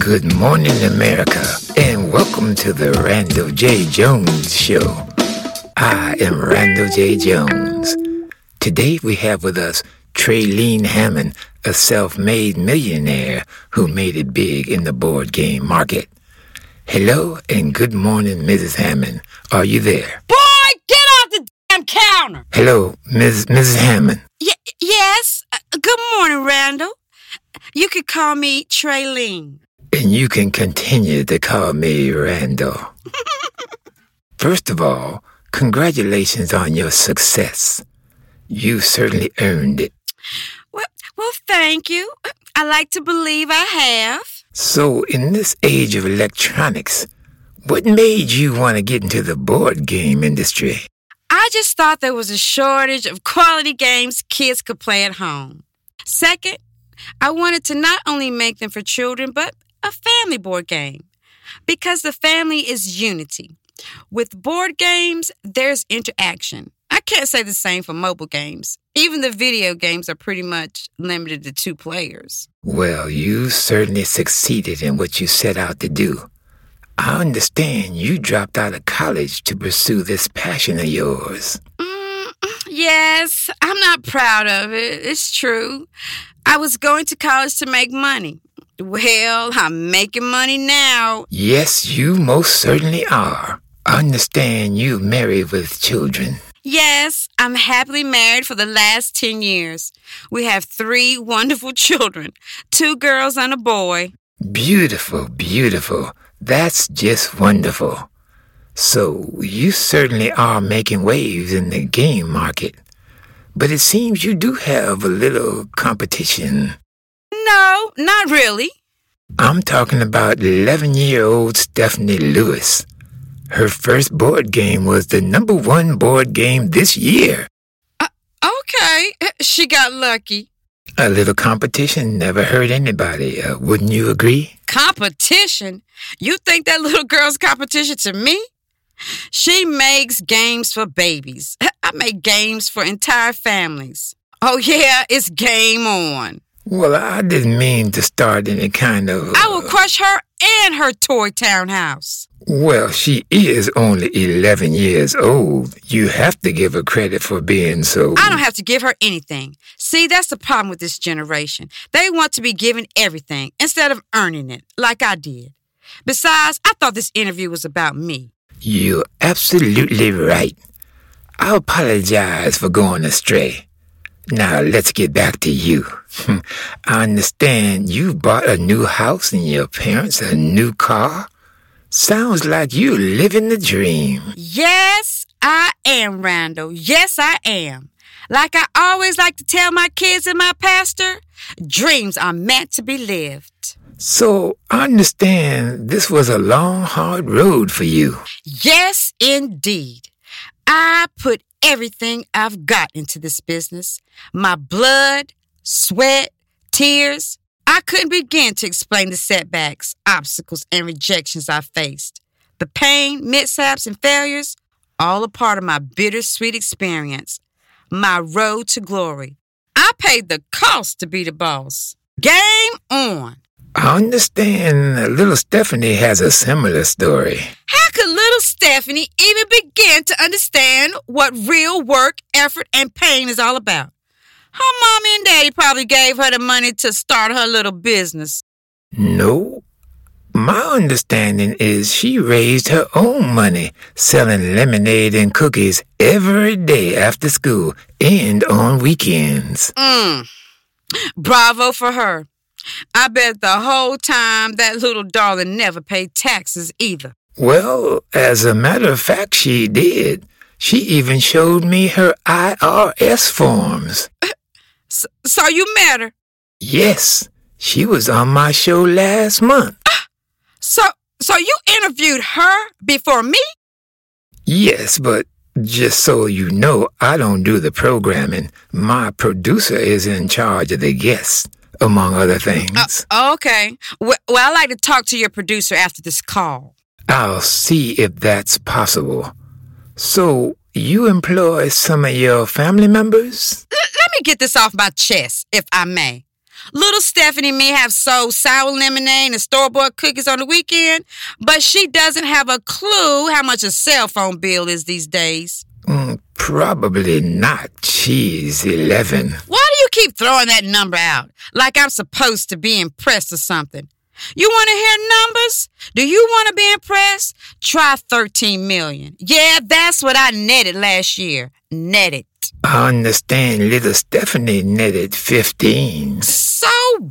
Good morning, America, and welcome to the Randle J. Jones Show. I am Randle J. Jones. Today we have with us Traylene Hammond, a self-made millionaire who made it big in the board game market. Hello and good morning, Mrs. Hammond. Are you there? Boy, get off the damn counter! Hello, Ms. Mrs. Hammond. Y- yes. Uh, good morning, Randle. You could call me Traylene. And you can continue to call me Randle. First of all, congratulations on your success. You certainly earned it. Well, well, thank you. I like to believe I have. So, in this age of electronics, what made you want to get into the board game industry? I just thought there was a shortage of quality games kids could play at home. Second, I wanted to not only make them for children, but a family board game. Because the family is unity. With board games, there's interaction. I can't say the same for mobile games. Even the video games are pretty much limited to two players. Well, you certainly succeeded in what you set out to do. I understand you dropped out of college to pursue this passion of yours. Mm, yes, I'm not proud of it. It's true. I was going to college to make money. Well, I'm making money now. Yes, you most certainly are. I understand you married with children. Yes, I'm happily married for the last 10 years. We have three wonderful children two girls and a boy. Beautiful, beautiful. That's just wonderful. So, you certainly are making waves in the game market. But it seems you do have a little competition. No, not really. I'm talking about 11 year old Stephanie Lewis. Her first board game was the number one board game this year. Uh, okay, she got lucky. A little competition never hurt anybody, uh, wouldn't you agree? Competition? You think that little girl's competition to me? She makes games for babies. I make games for entire families. Oh, yeah, it's game on. Well, I didn't mean to start any kind of. Uh, I will crush her and her toy townhouse. Well, she is only 11 years old. You have to give her credit for being so. I don't have to give her anything. See, that's the problem with this generation. They want to be given everything instead of earning it, like I did. Besides, I thought this interview was about me. You're absolutely right. I apologize for going astray. Now let's get back to you. I understand you bought a new house and your parents a new car. Sounds like you living the dream. Yes, I am, Randle. Yes, I am. Like I always like to tell my kids and my pastor, dreams are meant to be lived. So I understand this was a long, hard road for you. Yes, indeed. I put everything I've got into this business my blood, sweat, tears. I couldn't begin to explain the setbacks, obstacles, and rejections I faced. The pain, mishaps, and failures, all a part of my bittersweet experience, my road to glory. I paid the cost to be the boss. Game on. I understand little Stephanie has a similar story. How could little Stephanie even begin to understand what real work, effort, and pain is all about? Her mommy and daddy probably gave her the money to start her little business. No. My understanding is she raised her own money selling lemonade and cookies every day after school and on weekends. Mm. Bravo for her. I bet the whole time that little darling never paid taxes either. Well, as a matter of fact, she did. She even showed me her IRS forms. So, so you met her? Yes, she was on my show last month. Ah, so, so you interviewed her before me? Yes, but just so you know, I don't do the programming. My producer is in charge of the guests, among other things. Uh, okay. Well, well, I'd like to talk to your producer after this call. I'll see if that's possible. So, you employ some of your family members? L- let me get this off my chest, if I may. Little Stephanie may have sold sour lemonade and store bought cookies on the weekend, but she doesn't have a clue how much a cell phone bill is these days. Mm, probably not. cheese 11. Why do you keep throwing that number out? Like I'm supposed to be impressed or something. You want to hear numbers? Do you want to be impressed? Try 13 million. Yeah, that's what I netted last year. Netted. I understand little Stephanie netted 15. So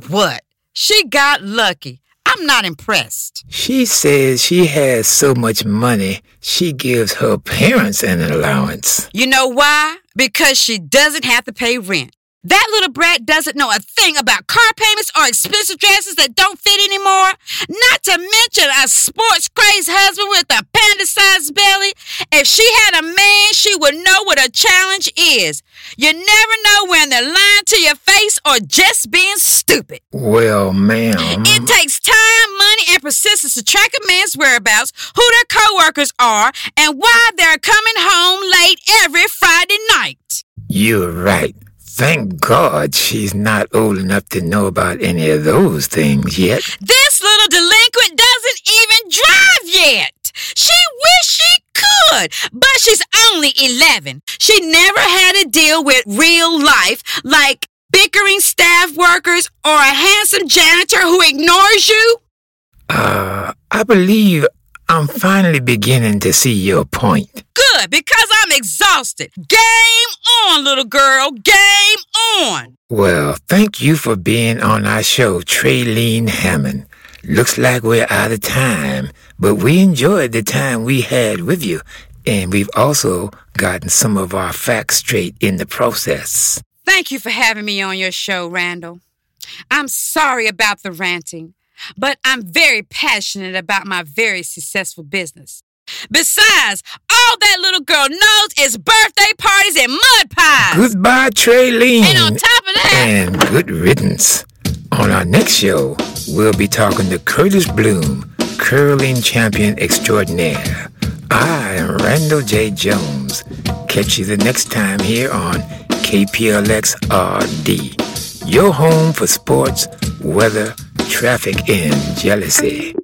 what? She got lucky. I'm not impressed. She says she has so much money, she gives her parents an allowance. You know why? Because she doesn't have to pay rent. That little brat doesn't know a thing about car payments or expensive dresses that don't fit anymore. Not to mention a sports crazed husband with a panda sized belly. If she had a man, she would know what a challenge is. You never know when they're lying to your face or just being stupid. Well, ma'am. It takes time, money, and persistence to track a man's whereabouts, who their coworkers are, and why they're coming home late every Friday night. You're right. Thank God she's not old enough to know about any of those things yet. This little delinquent doesn't even drive yet. She wish she could, but she's only 11. She never had to deal with real life like bickering staff workers or a handsome janitor who ignores you. Uh, I believe I'm finally beginning to see your point. Good, because I'm exhausted. Game on, little girl. Game on. Well, thank you for being on our show, Traylene Hammond. Looks like we're out of time, but we enjoyed the time we had with you, and we've also gotten some of our facts straight in the process. Thank you for having me on your show, Randle. I'm sorry about the ranting but I'm very passionate about my very successful business. Besides, all that little girl knows is birthday parties and mud pies. Goodbye, Traylene. And on top of that, and good riddance. On our next show, we'll be talking to Curtis Bloom, curling champion extraordinaire. I am Randle J. Jones. Catch you the next time here on KPLX RD, your home for sports, weather, traffic, and jealousy.